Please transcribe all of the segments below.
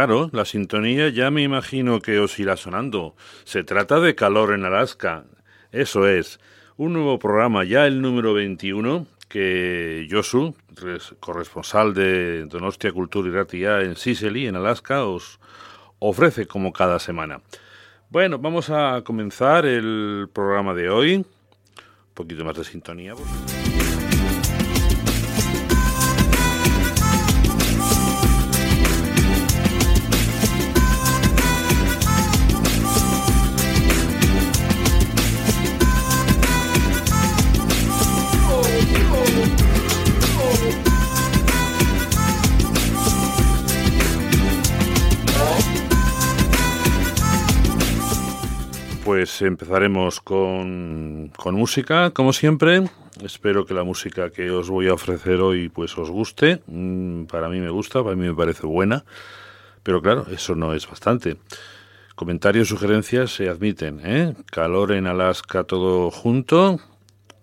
Claro, la sintonía ya me imagino que os irá sonando. Se trata de Calor en Alaska. Eso es, un nuevo programa, ya el número 21, que Josu, corresponsal de Donostia Cultura y Ratia en Sicily, en Alaska, os ofrece como cada semana. Bueno, vamos a comenzar el programa de hoy. Un poquito más de sintonía. Empezaremos con, con, música, como siempre. Espero que la música que os voy a ofrecer hoy pues os guste. Mm, para mí me gusta, para mí me parece buena. Pero claro, eso no es bastante. Comentarios, sugerencias se admiten. ¿eh? Calor en Alaska todo junto,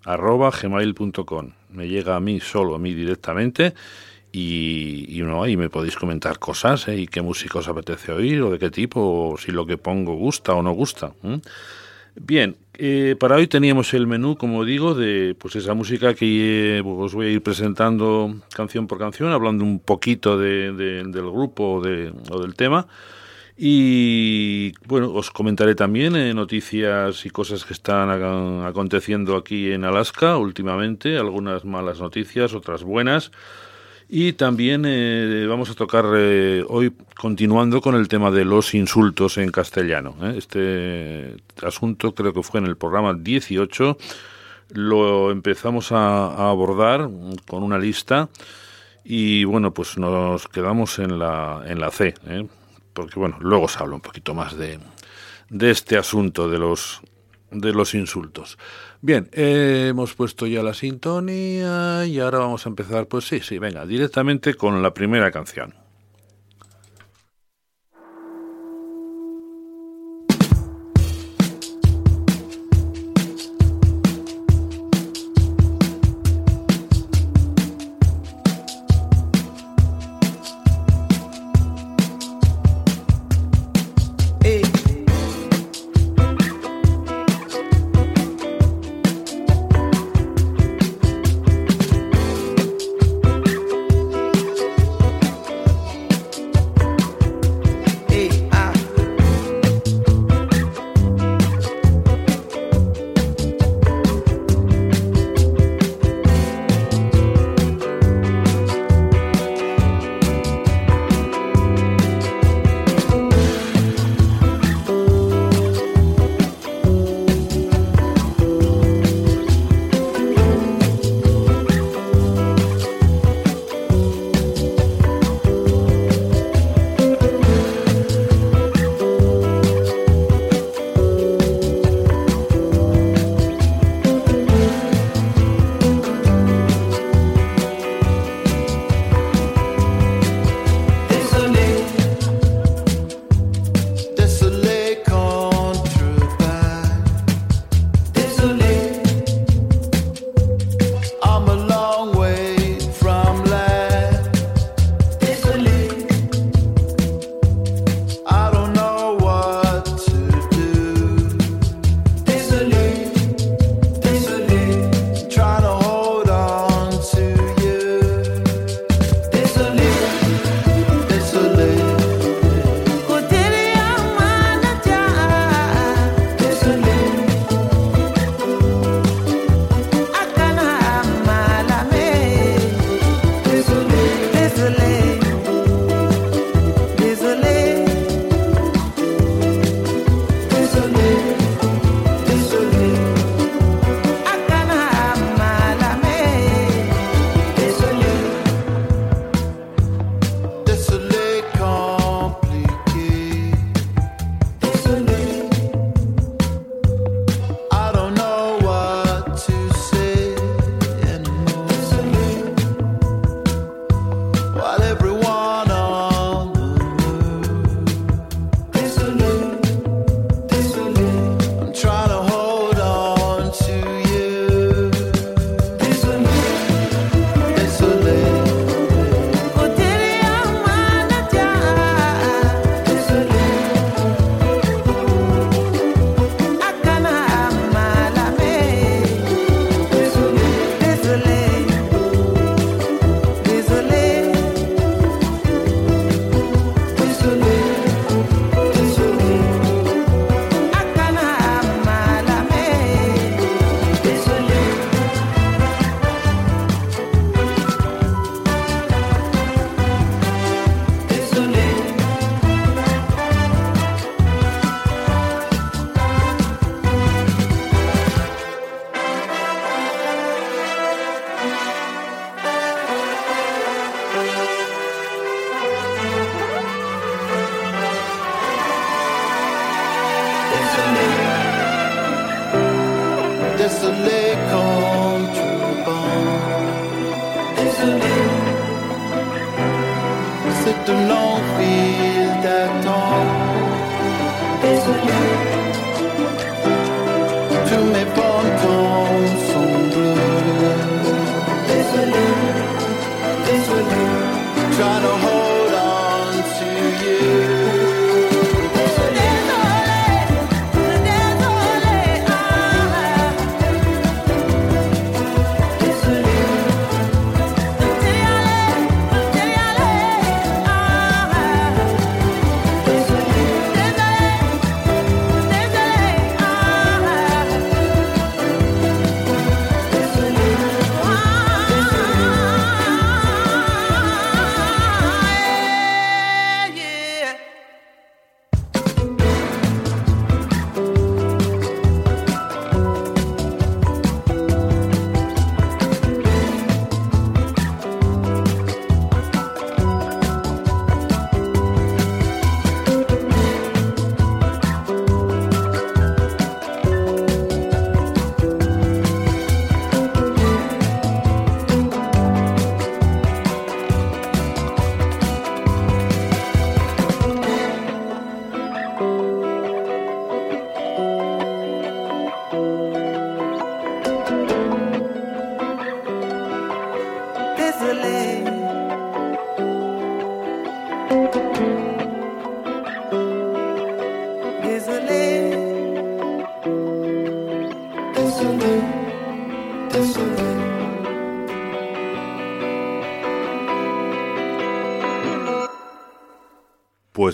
arroba gmail.com. Me llega a mí solo, a mí directamente y, no, ahí me podéis comentar cosas ¿eh? y qué música os apetece oír o de qué tipo, o si lo que pongo gusta o no gusta. Bien, eh, para hoy teníamos el menú, como digo, de pues esa música que eh, os voy a ir presentando canción por canción, hablando un poquito de, del grupo de, o del tema. Y bueno, os comentaré también noticias y cosas que están aconteciendo aquí en Alaska últimamente, algunas malas noticias, otras buenas. Y también eh, vamos a tocar eh, hoy, continuando con el tema de los insultos en castellano. ¿eh? Este asunto creo que fue en el programa 18. Lo empezamos a, abordar con una lista y bueno, pues nos quedamos en la, en la C, porque bueno, luego se habla un poquito más de, de este asunto de los, de los insultos. Bien, hemos puesto ya la sintonía y ahora vamos a empezar, pues sí, sí, venga, directamente con la primera canción.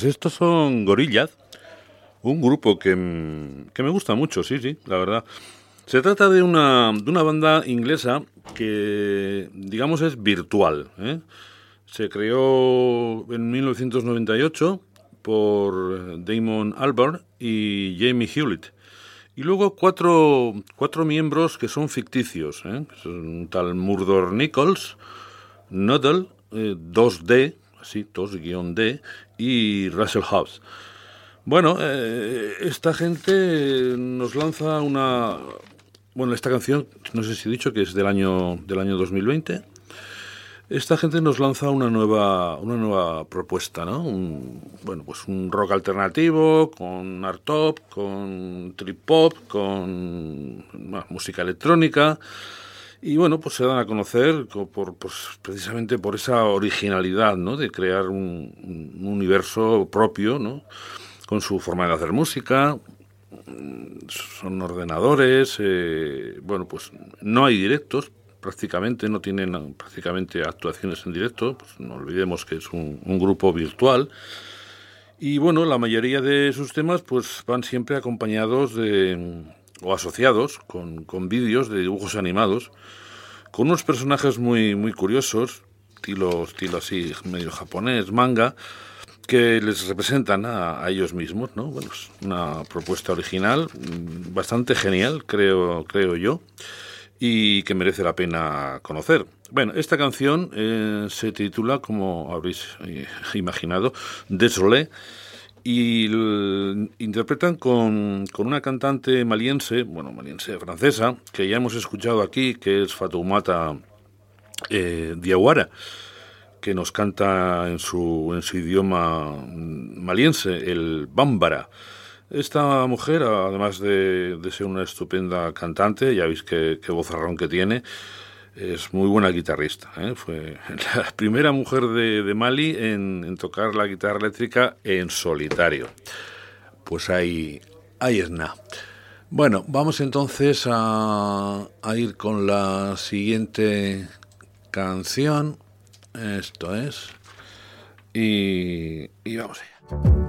Pues estos son Gorillaz, un grupo que, mm, que, me gusta mucho, sí, sí, la verdad. Se trata de una, de una banda inglesa que, digamos, es virtual. ¿eh? Se creó en 1998 por Damon Albarn y Jamie Hewlett. Y luego cuatro, cuatro miembros que son ficticios. ¿eh? un tal Murdor Nichols, Nuddle, eh, 2D, Sitos-D y Russell House. Bueno, eh, esta gente nos lanza una... Bueno, esta canción, no sé si he dicho que es del año, del año 2020. Esta gente nos lanza una nueva, una nueva propuesta, ¿no? Bueno, pues un rock alternativo, con art pop, con trip hop, con música electrónica. Y bueno, pues se dan a conocer por, pues, precisamente por esa originalidad, ¿no? De crear un, universo propio, ¿no? Con su forma de hacer música, son ordenadores, eh, bueno, pues no hay directos, prácticamente, no tienen prácticamente actuaciones en directo, pues no olvidemos que es un, un, grupo virtual. Y bueno, la mayoría de sus temas pues van siempre acompañados de o asociados con, con vídeos de dibujos animados, con unos personajes muy, muy curiosos, estilo, estilo así medio japonés, manga, que les representan a, ellos mismos, ¿no? Bueno, una propuesta original, mm, bastante genial, creo, creo yo, y que merece la pena conocer. Bueno, esta canción eh, se titula, como habréis eh, imaginado, Désolé, y interpretan con, con, una cantante maliense, bueno, maliense francesa, que ya hemos escuchado aquí, que es Fatoumata eh, Diawara, que nos canta en su, en su idioma maliense, el bámbara. Esta mujer, además de, de, ser una estupenda cantante, ya veis qué, qué vozarrón que tiene, es muy buena guitarrista. ¿eh? Fue la primera mujer de, Mali en, tocar la guitarra eléctrica en solitario. Pues ahí, ahí es nada. Bueno, vamos entonces a, ir con la siguiente canción. Esto es. Y, y vamos allá.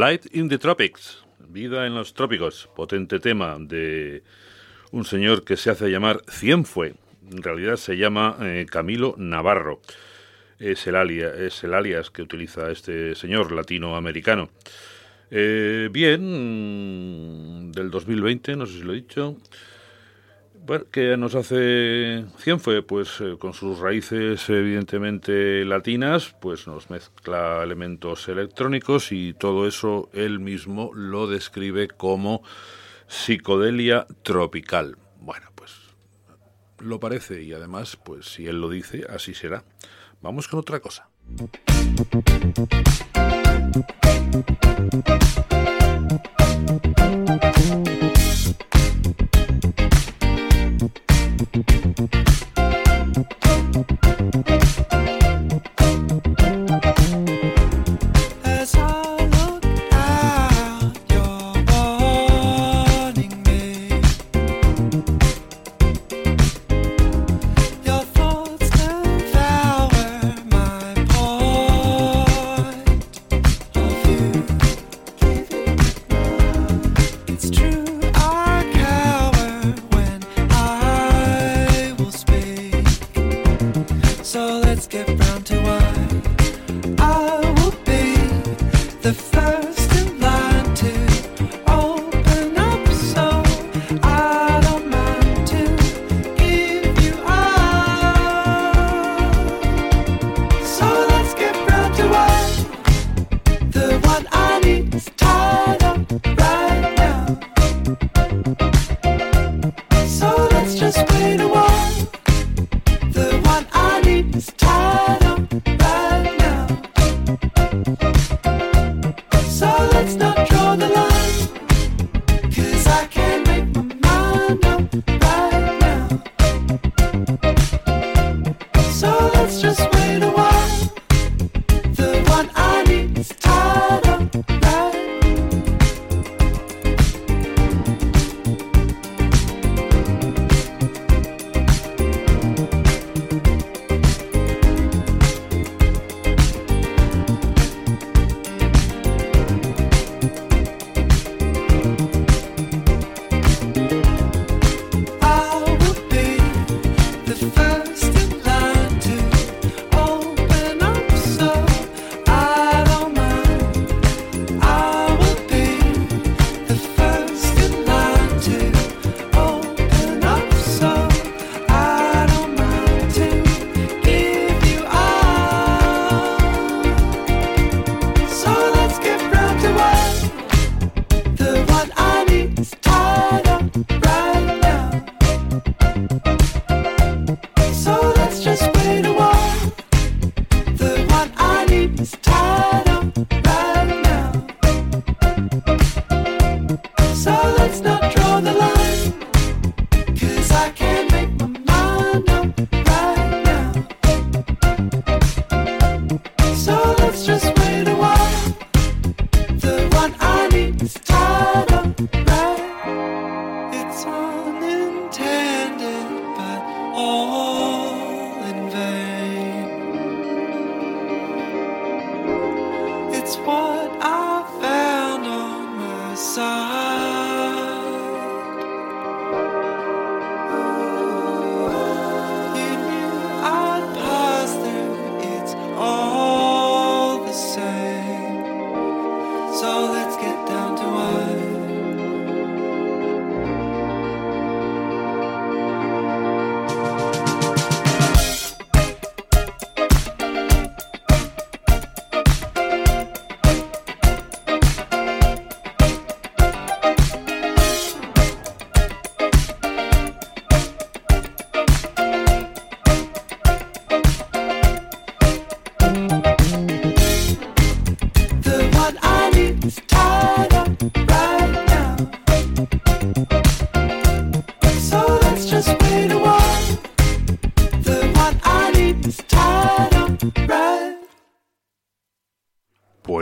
Light in the Tropics, Vida en los Trópicos, potente tema de un señor que se hace llamar Cienfue, en realidad se llama eh, Camilo Navarro, es el, alias, es el alias que utiliza este señor latinoamericano. Eh, bien, del 2020, no sé si lo he dicho, bueno, ¿qué nos hace Cienfue? Pues eh, con sus raíces evidentemente latinas, pues nos mezcla elementos electrónicos y todo eso él mismo lo describe como psicodelia tropical. Bueno, pues lo parece y además, pues si él lo dice, así será. Vamos con otra cosa.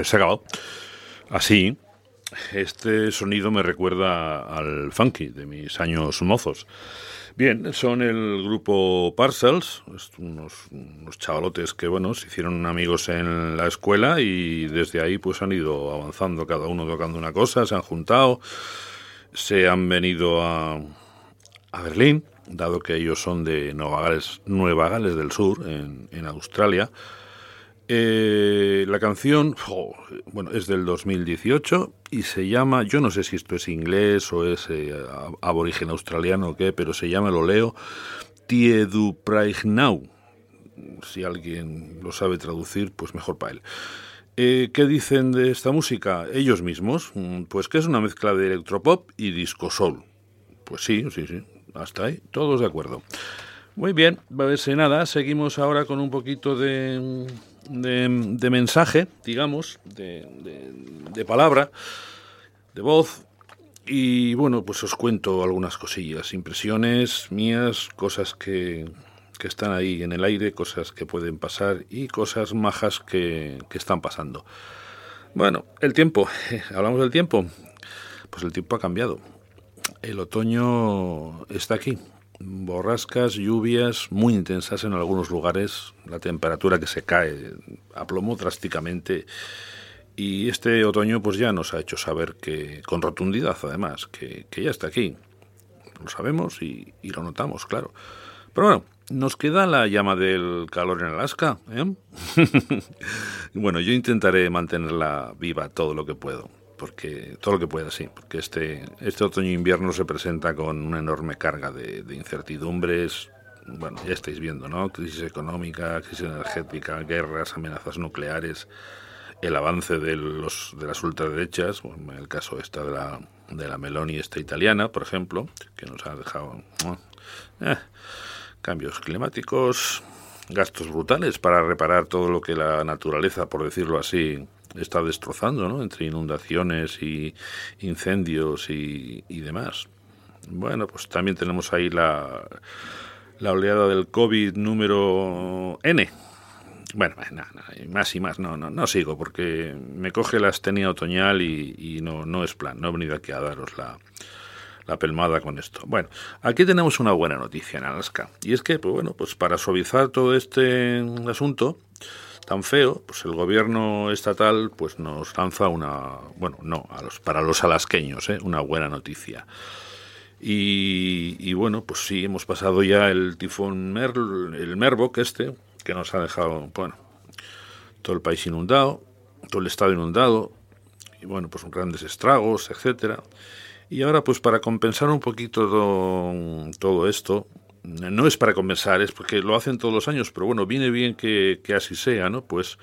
Se ha acabado. Así, este sonido me recuerda al funky de mis años mozos. Bien, son el grupo Parcels, unos, chavalotes que, bueno, se hicieron amigos en la escuela y desde ahí pues han ido avanzando, cada uno tocando una cosa, se han juntado, se han venido a, a Berlín, dado que ellos son de Nueva Gales, Nueva Gales del Sur, en, en Australia, eh, la canción, bueno, es del 2018 y se llama, yo no sé si esto es inglés o es eh, aborigen australiano o qué, pero se llama, lo leo, Tie du Now. Si alguien lo sabe traducir, pues mejor para él. Eh, ¿Qué dicen de esta música? Ellos mismos, mm, pues que es una mezcla de electropop y disco soul. Pues sí, sí, sí, hasta ahí, todos de acuerdo. Muy bien, si nada, seguimos ahora con un poquito de de, mensaje, digamos, de, de, palabra, de voz. Y bueno, pues os cuento algunas cosillas, impresiones mías, cosas que, que están ahí en el aire, cosas que pueden pasar y cosas majas que, que están pasando. Bueno, el tiempo, hablamos del tiempo, pues el tiempo ha cambiado. El otoño está aquí, borrascas, lluvias muy intensas en algunos lugares, la temperatura que se cae a plomo drásticamente y este otoño pues ya nos ha hecho saber que, con rotundidad además, que, ya está aquí. Lo sabemos y, lo notamos, claro. Pero bueno, nos queda la llama del calor en Alaska. ¿eh? bueno, yo intentaré mantenerla viva todo lo que puedo porque todo lo que pueda, sí, porque este, este otoño-invierno se presenta con una enorme carga de, incertidumbres, bueno, ya estáis viendo, ¿no? Crisis económica, crisis energética, guerras, amenazas nucleares, el avance de, los, de las ultraderechas, en el caso esta de la, de la Meloni esta italiana, por ejemplo, que nos ha dejado eh, cambios climáticos, gastos brutales para reparar todo lo que la naturaleza, por decirlo así, está destrozando, ¿no? Entre inundaciones y incendios y, demás. Bueno, pues también tenemos ahí la, la oleada del COVID número N. Bueno, más y más, no, no, no sigo, porque me coge la astenia otoñal y, y no, no es plan, no he venido aquí a daros la, la pelmada con esto. Bueno, aquí tenemos una buena noticia en Alaska, y es que, pues bueno, pues para suavizar todo este asunto, tan feo, pues el gobierno estatal pues nos lanza una, bueno, no, a los, para los alasqueños, ¿eh? una buena noticia. Y, bueno, pues sí, hemos pasado ya el tifón Merl, el Merbok este, que nos ha dejado, bueno, todo el país inundado, todo el estado inundado, y bueno, pues grandes estragos, etcétera. Y ahora, pues para compensar un poquito todo esto, no es para compensar, es porque lo hacen todos los años, pero bueno, viene bien que, así sea, ¿no? Pues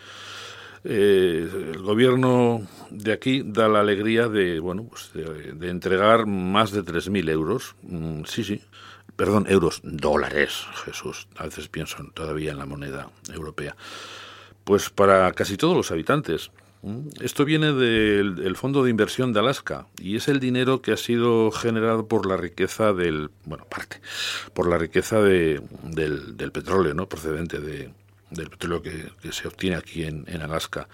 eh, el gobierno de aquí da la alegría de, bueno, pues de, entregar más de 3.000 euros, mm, sí, sí, perdón, euros, dólares, Jesús, a veces pienso todavía en la moneda europea, pues para casi todos los habitantes. Esto viene del, Fondo de Inversión de Alaska y es el dinero que ha sido generado por la riqueza del, bueno, parte, por la riqueza de, del, petróleo, ¿no? Procedente de, del petróleo que, se obtiene aquí en, Alaska.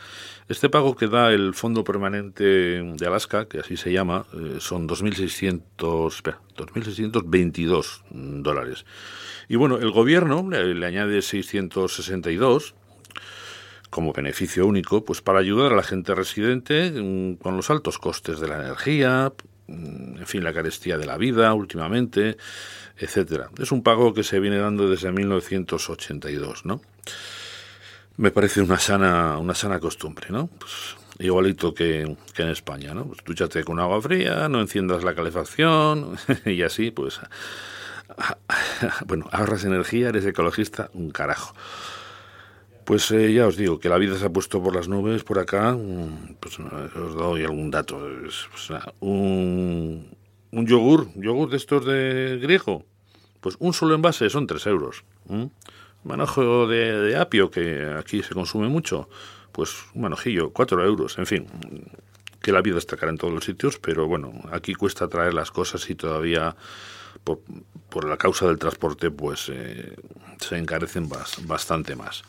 Este pago que da el Fondo Permanente de Alaska, que así se llama, eh, son 2.600, espera, 2.622 dólares. Y bueno, el gobierno le, le añade 662 como beneficio único, pues para ayudar a la gente residente mm, con los altos costes de la energía, mm, en fin, la carestía de la vida últimamente, etcétera. Es un pago que se viene dando desde 1982, ¿no? Me parece una sana, una sana costumbre, ¿no? Pues igualito que, que en España, ¿no? Pues dúchate con agua fría, no enciendas la calefacción y así, pues, bueno, ahorras energía, eres ecologista, un carajo. Pues eh, ya os digo que la vida se ha puesto por las nubes por acá. Mm, pues os doy algún dato. Un, yogur, yogur de estos de griego, pues un solo envase son 3 euros. Manojo de, apio, que aquí se consume mucho, pues un manojillo, 4 euros. En fin, que la vida está cara en todos los sitios, pero bueno, aquí cuesta traer las cosas y todavía por, por la causa del transporte pues eh, se encarecen bastante más.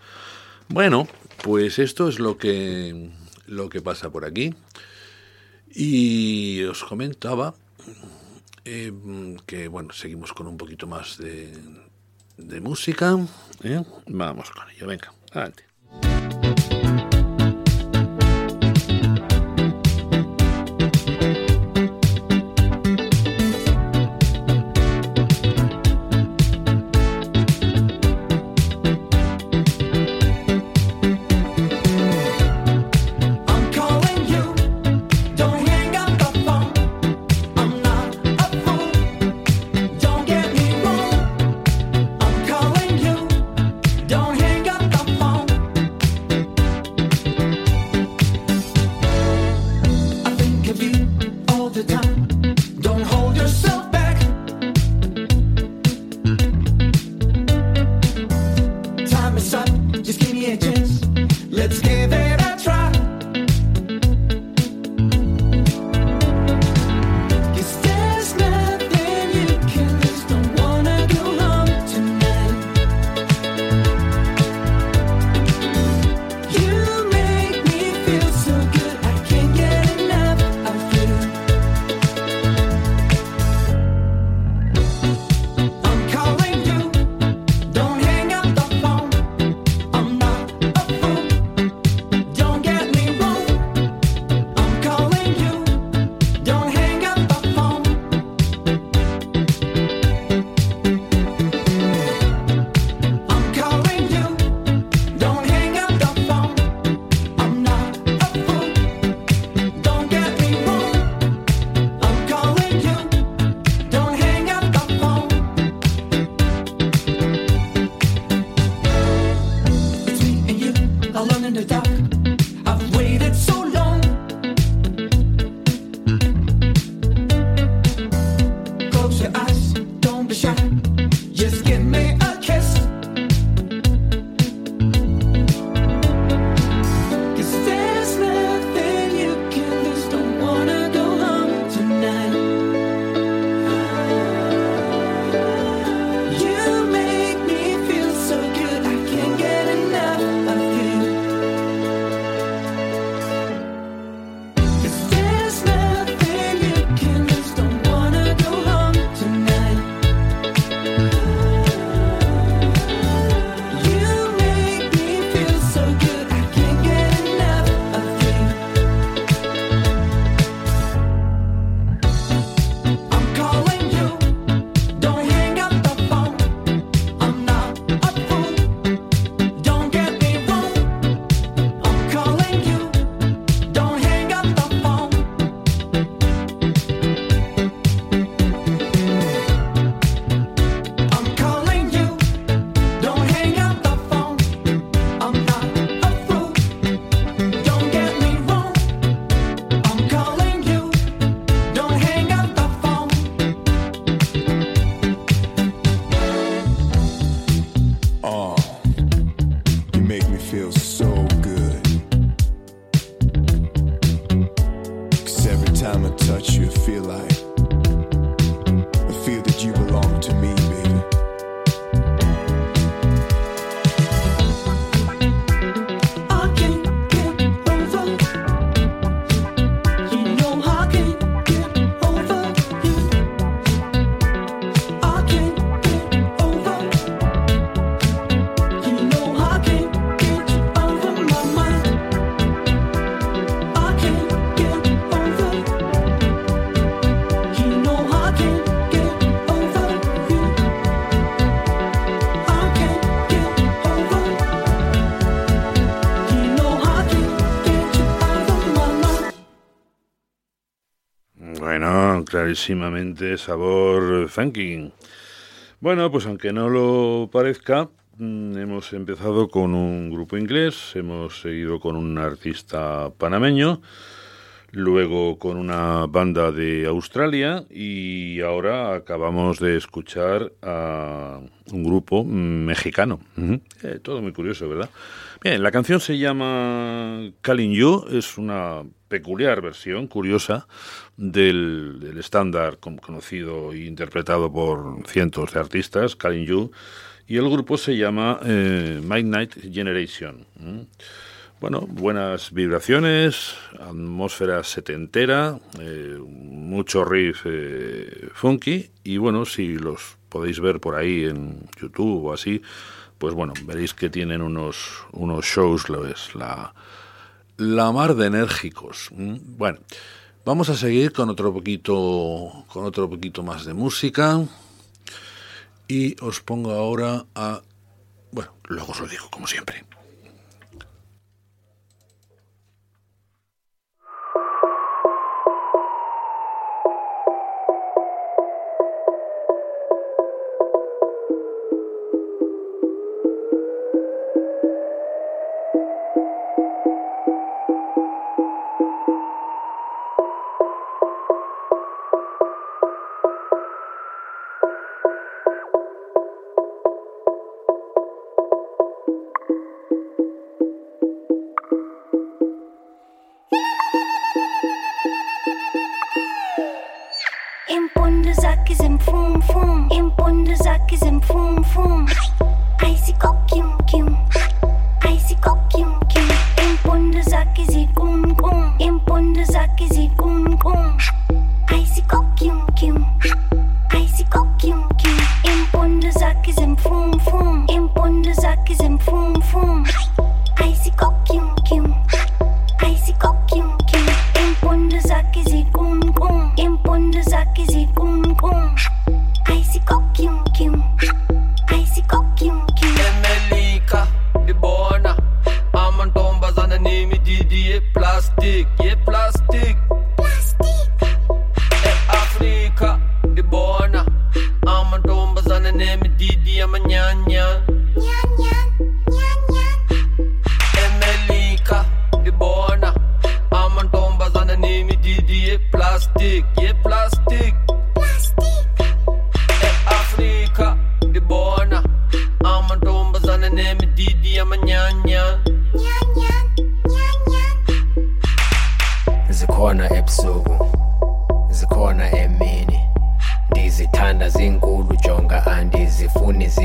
Bueno, pues esto es lo que lo que pasa por aquí. Y os comentaba eh, que, bueno, seguimos con un poquito más de, de música. ¿eh? Vamos con ello, venga, adelante. Clarísimamente sabor funky. Bueno, pues aunque no lo parezca, mm, hemos empezado con un grupo inglés, hemos seguido con un artista panameño, luego con una banda de Australia y ahora acabamos de escuchar a un grupo mexicano. Eh, todo muy curioso, ¿verdad? Bien, la canción se llama Calling You, es una peculiar versión, curiosa, del, estándar conocido e interpretado por cientos de artistas, Calling You, y el grupo se llama eh, Midnight Generation. Bueno, buenas vibraciones, atmósfera setentera, eh, mucho riff eh, funky y bueno, si los podéis ver por ahí en YouTube o así, pues bueno, veréis que tienen unos, unos shows, lo es, la, la mar de enérgicos. Bueno, vamos a seguir con otro poquito, con otro poquito más de música y os pongo ahora a, bueno, luego os lo digo como siempre.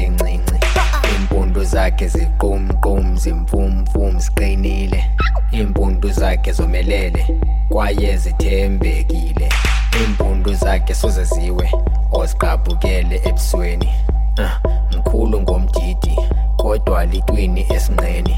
encinci impundu zakhe ziqumqum zimfumfum ziqinile. Impundu zakhe zomelele kwaye zithembekile. Iimpundu zakhe soze ziwe oziqabukele ebusweni. Uh, mkhulu ngomdidi kodwa litwini esinqeni.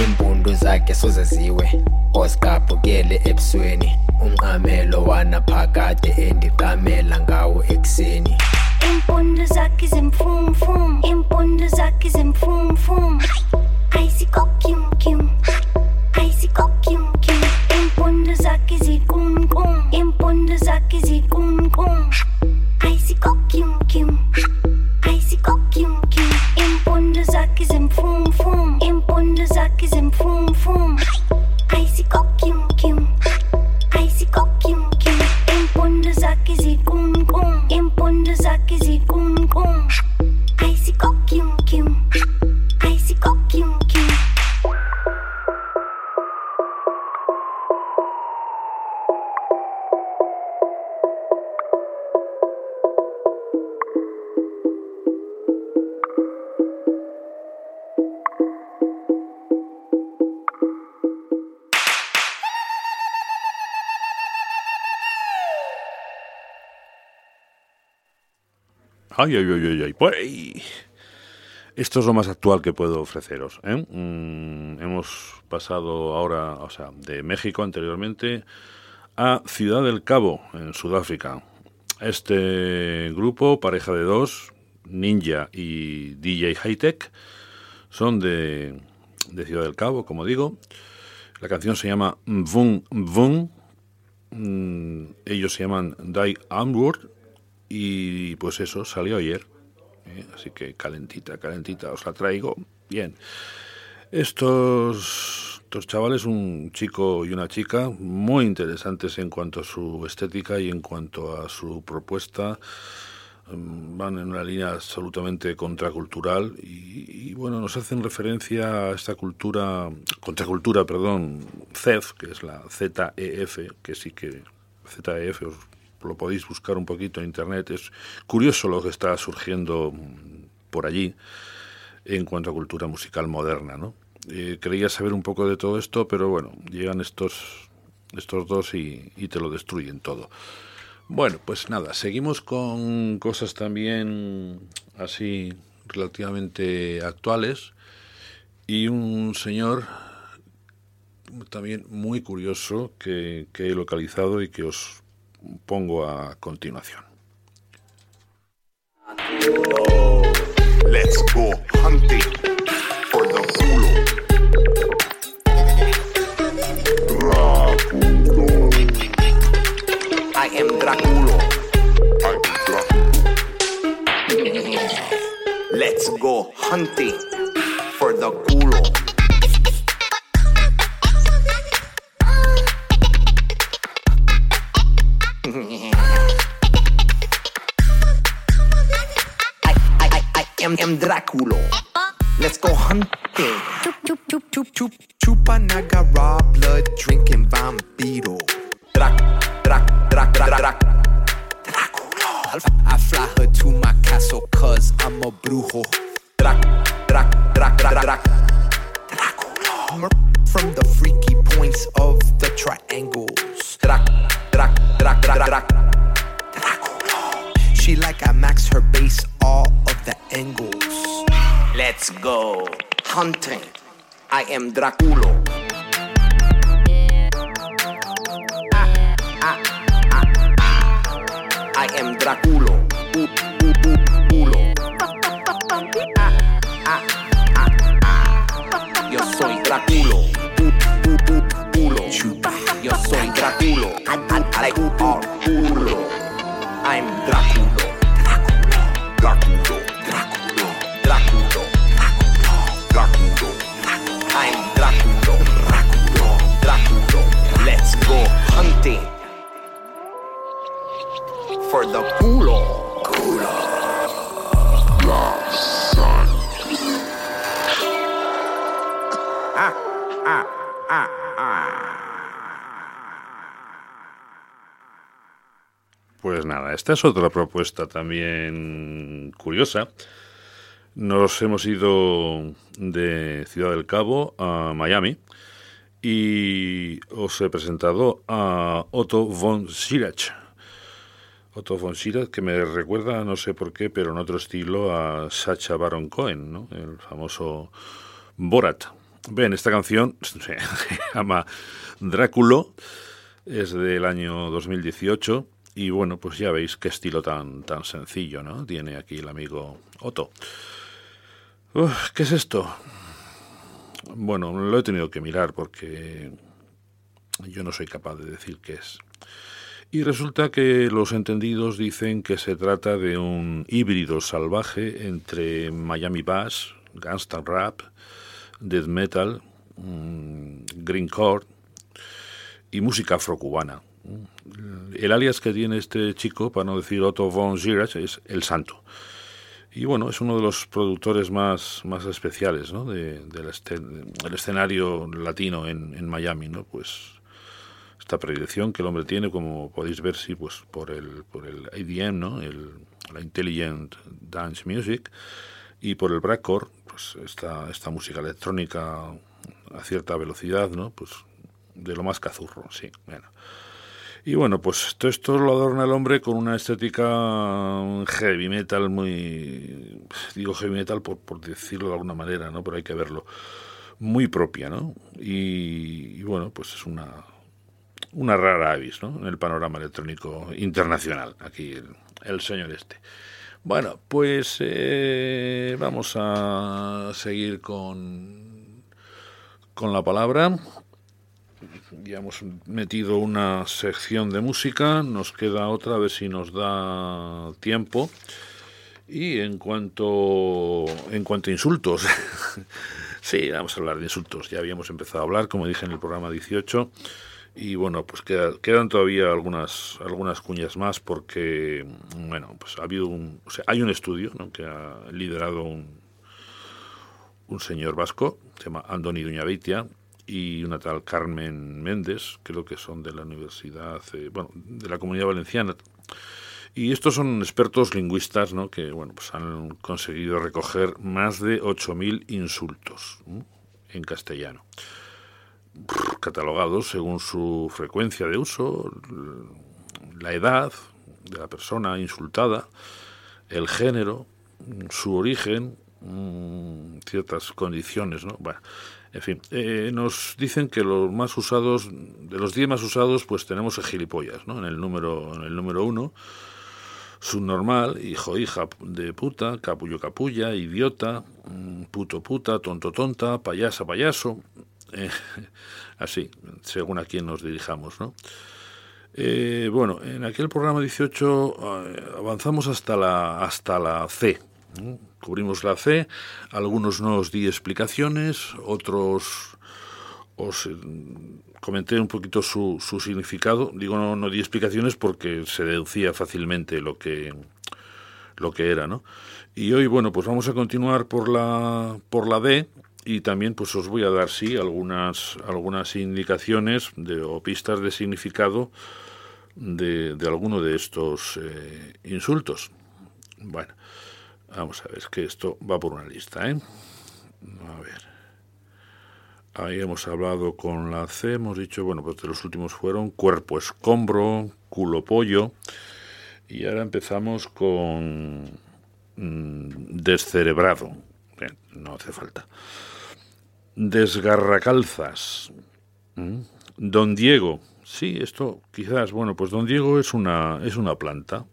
Iimpundu zakhe soze ziwe oziqabukele ebusweni. Umqamelo wanaphakade endiqamela ngawo ekuseni. Im Bundesack ist im Fum Fum. Im Bundesack ist im Fum Fum. Eisi Kokium Kium. Eisi Kokium Kium. Im Bundesack ist sie Gum Gum. Im Bundesack ist sie Gum Ay, ay, ay, ay, ay. Esto es lo más actual que puedo ofreceros. ¿eh? Mm, hemos pasado ahora, o sea, de México anteriormente a Ciudad del Cabo, en Sudáfrica. Este grupo, pareja de dos, Ninja y DJ Hightech, son de, Ciudad del Cabo, como digo. La canción se llama Vung Vung. Mm, ellos se llaman Die Onward y pues eso, salió ayer. ¿eh? Así que calentita, calentita, os la traigo. Bien. Estos, estos chavales, un chico y una chica, muy interesantes en cuanto a su estética y en cuanto a su propuesta. Mm, van en una línea absolutamente contracultural y, y bueno, nos hacen referencia a esta cultura, contracultura, perdón, CEF, que es la ZEF, que sí que ZEF os lo podéis buscar un poquito en internet. Es curioso lo que está surgiendo por allí en cuanto a cultura musical moderna, ¿no? Eh, creía saber un poco de todo esto, pero bueno, llegan estos, estos dos y, te lo destruyen todo. Bueno, pues nada, seguimos con cosas también así relativamente actuales y un señor también muy curioso que he localizado y que os pongo a continuación. Let's go hunting for the culo. I am Draculo. Let's go hunting for the culo. Am, am Dráculo. Let's go hunting. Chup, chup, chup, chup, chup. Blood drinking vampiro. Drac, drac, drac, drac, drac. Dráculo. I fly her to my castle cause I'm a brujo. Drac, drac, drac, drac, drac. Dráculo. From the freaky points of the triangles. Drac, drac, drac, drac, drac. Dráculo. She like I max her base all of the angles. Let's go hunting. I am Draculo. Ah, ah, ah, I am Draculo. Culo. Yo soy Draculo. Soy Draculo. I, culo. I'm Draculo. Draculo. hunting for the culo. Culo. Ah, ah, ah, Pues nada, esta es otra propuesta también curiosa. Nos hemos ido de Ciudad del Cabo a Miami y os he presentado a Otto von Schirach. Otto von Schirach, que me recuerda, no sé por qué, pero en otro estilo, a Sacha Baron Cohen, ¿no? el famoso Borat. Ven, esta canción se llama Dráculo, es del año 2018 y bueno, pues ya veis qué estilo tan, tan sencillo ¿no? tiene aquí el amigo Otto. ¿Qué es esto? Bueno, lo he tenido que mirar porque yo no soy capaz de decir qué es. Y resulta que los entendidos dicen que se trata de un híbrido salvaje entre Miami Bass, Gangsta Rap, Death Metal, mm, Green Core y música afrocubana. El alias que tiene este chico, para no decir Otto von Zirach, es El Santo. Y bueno, es uno de los productores más, más especiales ¿no? de, del escenario latino en, Miami, ¿no? Pues esta predicción que el hombre tiene, como podéis ver, sí, pues por el, por el ADM, ¿no? El, la Intelligent Dance Music, y por el breakcore, pues esta, esta música electrónica a cierta velocidad, ¿no? Pues de lo más cazurro, sí, bueno. Y bueno, pues todo esto lo adorna el hombre con una estética heavy metal muy... Digo heavy metal por, por decirlo de alguna manera, ¿no? Pero hay que verlo. Muy propia, ¿no? Y, bueno, pues es una, una rara avis, ¿no? En el panorama electrónico internacional, aquí el, señor este. Bueno, pues eh, vamos a seguir con, con la palabra ya hemos metido una sección de música, nos queda otra, a ver si nos da tiempo. Y en cuanto, en cuanto a insultos, sí, vamos a hablar de insultos. Ya habíamos empezado a hablar, como dije en el programa 18. Y bueno, pues quedan todavía algunas, algunas cuñas más porque, bueno, pues ha habido un, hay un estudio que ha liderado un, un señor vasco, se llama Andoni Duñabeitia, y una tal Carmen Méndez, creo que son de la Universidad, eh, bueno, de la Comunidad Valenciana. Y estos son expertos lingüistas, ¿no? Que, bueno, pues han conseguido recoger más de 8.000 insultos en castellano. Catalogados según su frecuencia de uso, la edad de la persona insultada, el género, su origen, mm, ciertas condiciones, ¿no? Bueno, en fin, eh, nos dicen que los más usados, de los 10 más usados, pues tenemos el gilipollas, ¿no? En el número, en el número uno, subnormal, hijo, hija de puta, capullo, capulla, idiota, mm, puto, puta, tonto, tonta, payasa, payaso, eh, así, según a quién nos dirijamos, ¿no? Eh, bueno, en aquel programa 18 avanzamos hasta la, hasta la C, Cubrimos la C, algunos no os di explicaciones, otros os eh, comenté un poquito su, su significado. Digo, no, no, di explicaciones porque se deducía fácilmente lo que, lo que era, ¿no? Y hoy, bueno, pues vamos a continuar por la, por la D y también pues os voy a dar, sí, algunas, algunas indicaciones de, o pistas de significado de, de alguno de estos eh, insultos. Bueno, Vamos a ver, es que esto va por una lista, ¿eh? A ver. Ahí hemos hablado con la C, hemos dicho, bueno, pues de los últimos fueron cuerpo escombro, culo pollo. Y ahora empezamos con mm, descerebrado. no hace falta. Desgarracalzas. Mm. Don Diego. Sí, esto quizás, bueno, pues Don Diego es una, es una planta.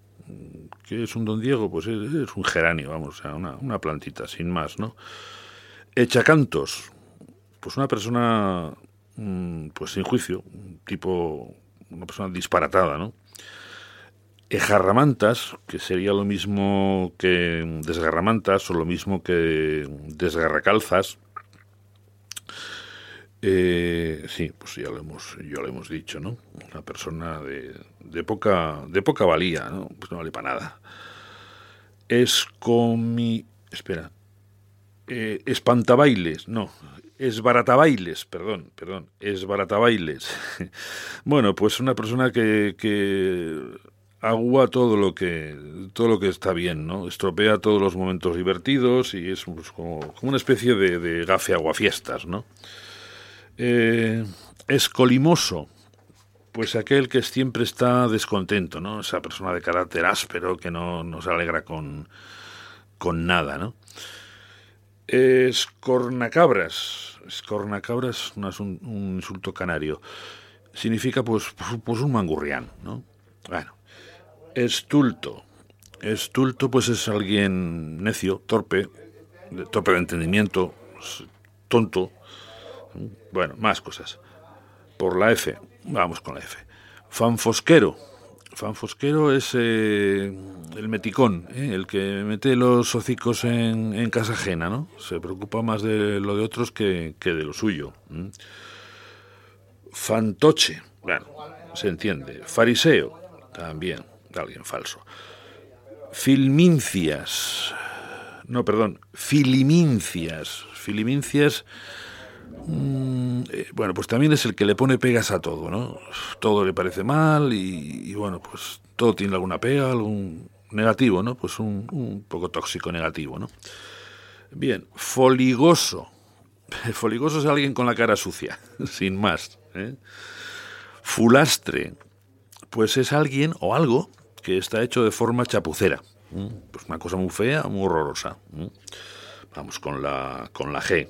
¿Qué es un don Diego? Pues es, un geranio, vamos, o sea, una, una, plantita, sin más, ¿no? Echacantos, pues una persona, mm, pues sin juicio, tipo, una persona disparatada, ¿no? Ejarramantas, que sería lo mismo que desgarramantas o lo mismo que desgarracalzas, eh, sí, pues ya lo hemos, ya lo hemos dicho, ¿no? Una persona de, de poca, de poca valía, ¿no? Pues no vale para nada. Escomi... Espera. Eh, espantabailes, no. Esbaratabailes, perdón, perdón. Esbaratabailes. bueno, pues una persona que, agua todo lo que todo lo que está bien, ¿no? Estropea todos los momentos divertidos y es pues, como, como, una especie de, de gafe aguafiestas, ¿no? Eh, escolimoso, pues aquel que siempre está descontento, ¿no? Esa persona de carácter áspero que no nos alegra con, con nada, ¿no? Escornacabras. Escornacabras no es un, un, insulto canario. Significa, pues, pues un mangurrián, ¿no? Bueno. Estulto. Estulto, pues es alguien necio, torpe, torpe de entendimiento, tonto, bueno, más cosas. Por la F, vamos con la F. Fanfosquero. Fanfosquero es eh, el meticón, ¿eh? el que mete los hocicos en, casa ajena, ¿no? Se preocupa más de lo de otros que, de lo suyo. Fantoche, bueno, se entiende. Fariseo, también, alguien falso. Filmincias, no, perdón, filimincias. Filimincias bueno, pues también es el que le pone pegas a todo, ¿no? Todo le parece mal y, bueno, pues todo tiene alguna pega, algún negativo, ¿no? Pues un, poco tóxico negativo, ¿no? Bien, foligoso. Foligoso es alguien con la cara sucia, sin más. ¿eh? Fulastre, pues es alguien o algo que está hecho de forma chapucera. Pues una cosa muy fea, muy horrorosa. Vamos con la, con la G.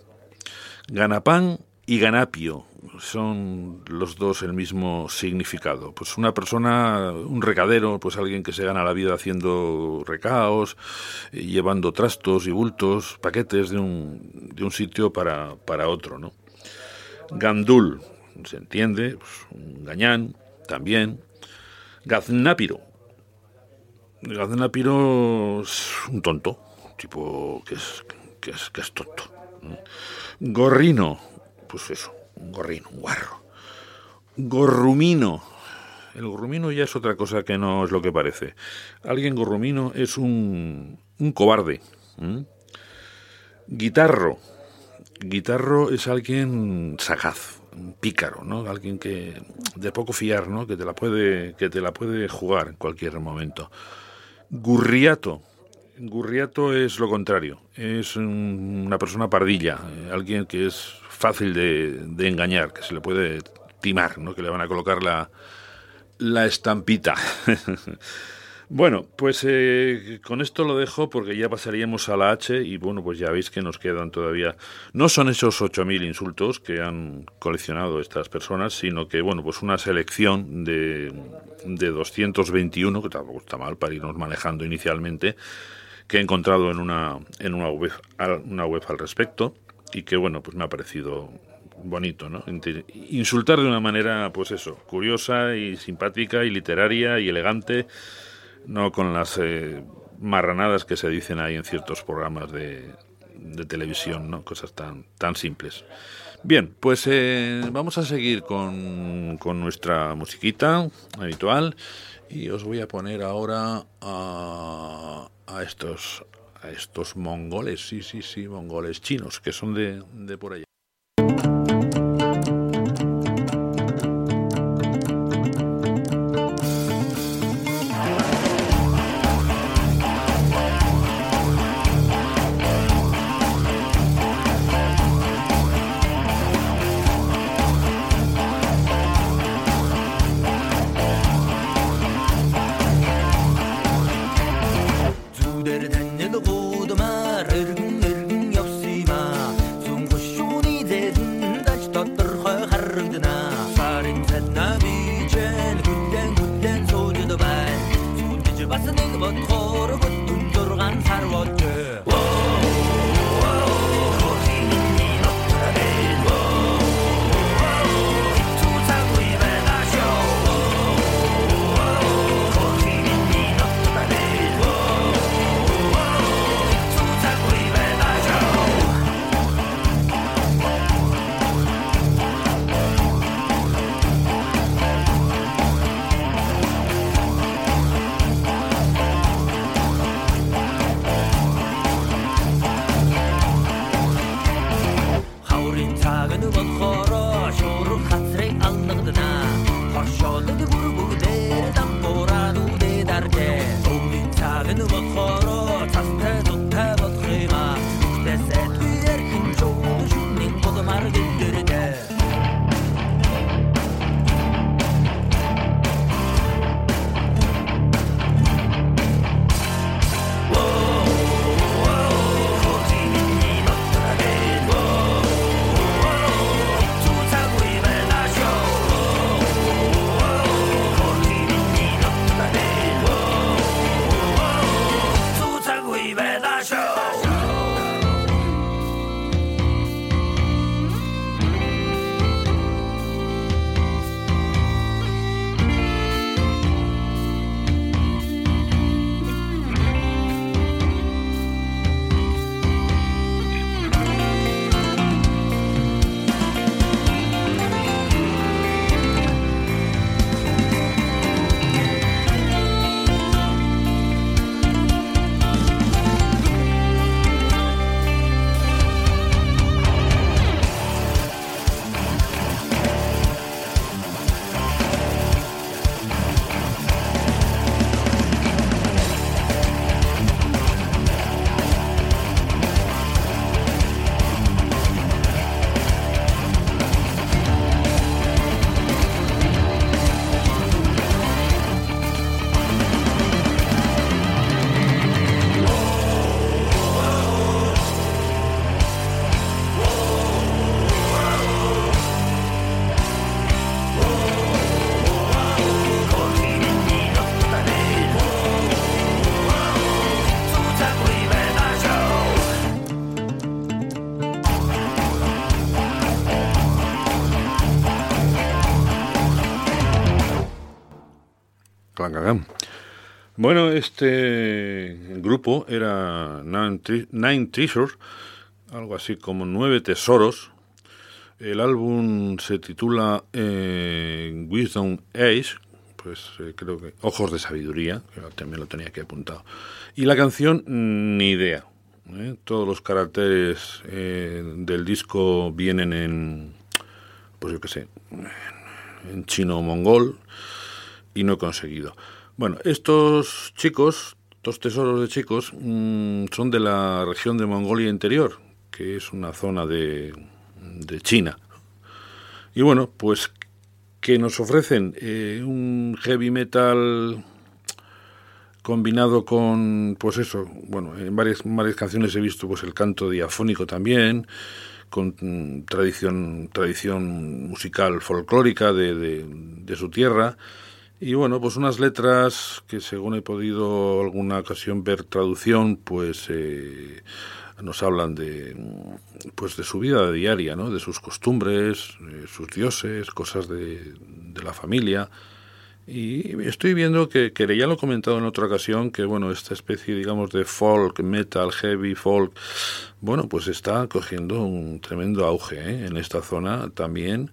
Ganapán y ganapio son los dos el mismo significado. Pues una persona, un recadero, pues alguien que se gana la vida haciendo recaos, eh, llevando trastos y bultos, paquetes de un, de un sitio para, para otro, ¿no? Gandul, se entiende, pues un gañán, también. Gaznápiro. Gaznápiro es un tonto, tipo que es, que es, que es tonto. Gorrino, pues eso, un gorrino, un guarro. Gorrumino. El gorrumino ya es otra cosa que no es lo que parece. Alguien gorrumino es un, un cobarde. Guitarro. Guitarro es alguien sagaz, un pícaro, ¿no? Alguien que de poco fiar, ¿no? Que te la puede que te la puede jugar en cualquier momento. Gurriato Gurriato es lo contrario, es una persona pardilla, eh, alguien que es fácil de, de, engañar, que se le puede timar, ¿no? que le van a colocar la, la estampita. Bueno, pues eh, con esto lo dejo porque ya pasaríamos a la H y bueno, pues ya veis que nos quedan todavía. No son esos 8.000 insultos que han coleccionado estas personas, sino que bueno, pues una selección de, de 221, que tampoco está mal para irnos manejando inicialmente, que he encontrado en una, en una, web, una web al respecto y que bueno, pues me ha parecido bonito, ¿no? Insultar de una manera, pues eso, curiosa y simpática y literaria y elegante no con las eh, marranadas que se dicen ahí en ciertos programas de, de televisión, ¿no? Cosas tan, tan simples. Bien, pues eh, vamos a seguir con, con, nuestra musiquita habitual y os voy a poner ahora a, a, estos a estos mongoles, sí, sí, sí, mongoles chinos, que son de, de por allá. Bueno, este grupo era Nine, Treasures, algo así como Nueve Tesoros. El álbum se titula eh, Wisdom Age, pues eh, creo que Ojos de Sabiduría, que también lo tenía aquí apuntado. Y la canción, ni idea. ¿eh? Todos los caracteres del disco vienen en, pues yo qué sé, en chino-mongol y no he conseguido. Bueno, estos chicos estos tesoros de chicos mm, son de la región de Mongolia Interior, que es una zona de, de China. Y bueno, pues que nos ofrecen eh, un heavy metal combinado con, pues eso, bueno, en varias, varias canciones he visto pues el canto diafónico también, con mm, tradición, tradición musical folclórica de, de su tierra, y bueno, pues unas letras que según he podido alguna ocasión ver traducción, pues eh, nos hablan de pues de su vida diaria, ¿no? De sus costumbres, sus dioses, cosas de, de, la familia. Y estoy viendo que, que ya lo he comentado en otra ocasión, que bueno, esta especie, digamos, de folk, metal, heavy folk, bueno, pues está cogiendo un tremendo auge ¿eh? en esta zona también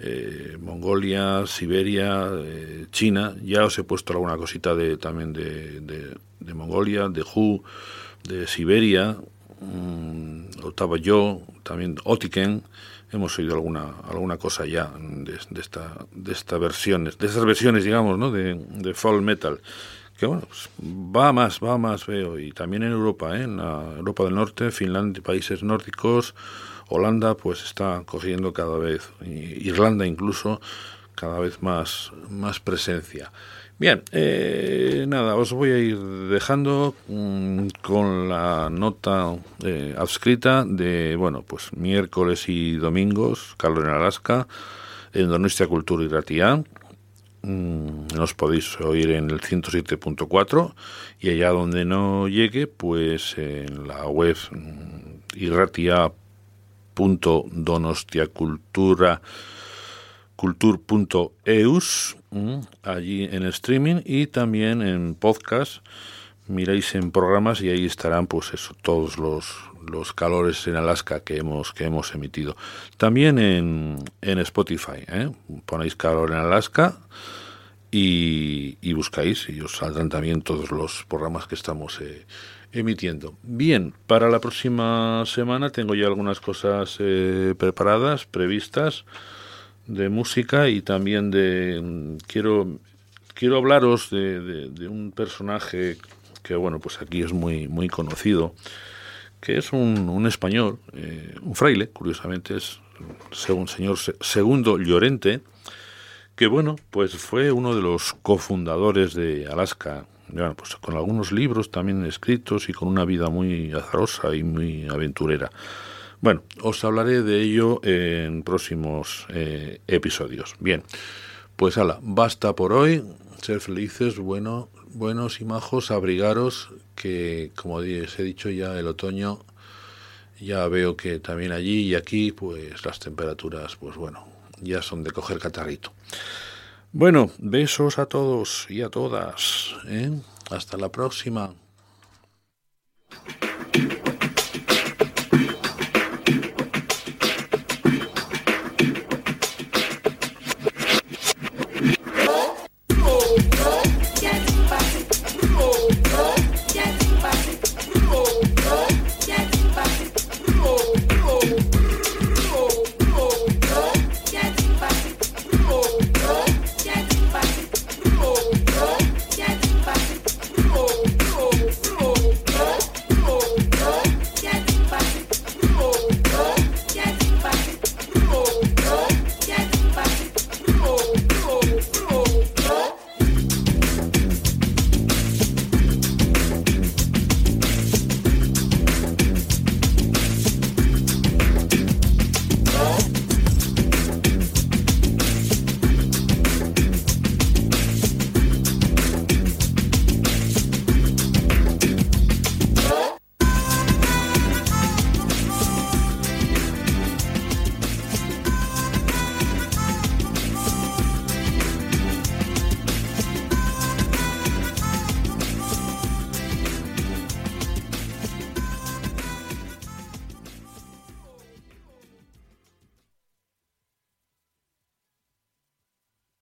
eh, Mongolia, Siberia, eh, China. Ya os he puesto alguna cosita de, también de, de, Mongolia, de Hu, de Siberia, mmm, yo, también Otiken. Hemos oído alguna alguna cosa ya de, esta de estas versiones, de estas versiones, digamos, ¿no? de, de folk metal que bueno, pues va más, va más, veo, y también en Europa, ¿eh? en la Europa del Norte, Finlandia, países nórdicos, Holanda pues está cogiendo cada vez, Irlanda incluso, cada vez más, más presencia. Bien, eh, nada, os voy a ir dejando mm, con la nota eh, adscrita de, bueno, pues miércoles y domingos, Carlos en Alaska, en Donostia Cultura y Ratia. Mm, nos podéis oír en el 107.4 y allá donde no llegue, pues en la web mm, irratia.com donostiacultura cultur.eus allí en streaming y también en podcast. Miráis en programas y ahí estarán pues eso todos los, los calores en Alaska que hemos que hemos emitido también en, en Spotify ¿eh? ponéis calor en Alaska y, buscáis y os saldrán también todos los programas que estamos eh, emitiendo. Bien, para la próxima semana tengo ya algunas cosas eh, preparadas, previstas, de música y también de... Quiero, quiero hablaros de, de, un personaje que, bueno, pues aquí es muy, muy conocido, que es un, un español, eh, un fraile, curiosamente, es según señor Segundo Llorente, que bueno, pues fue uno de los cofundadores de Alaska bueno, pues con algunos libros también escritos y con una vida muy azarosa y muy aventurera. Bueno, os hablaré de ello en próximos eh, episodios. Bien, pues hala, basta por hoy. Ser felices, bueno, buenos y majos, abrigaros, que como os he dicho ya el otoño, ya veo que también allí y aquí, pues las temperaturas, pues bueno, ya son de coger catarrito. Bueno, besos a todos y a todas. ¿eh? Hasta la próxima.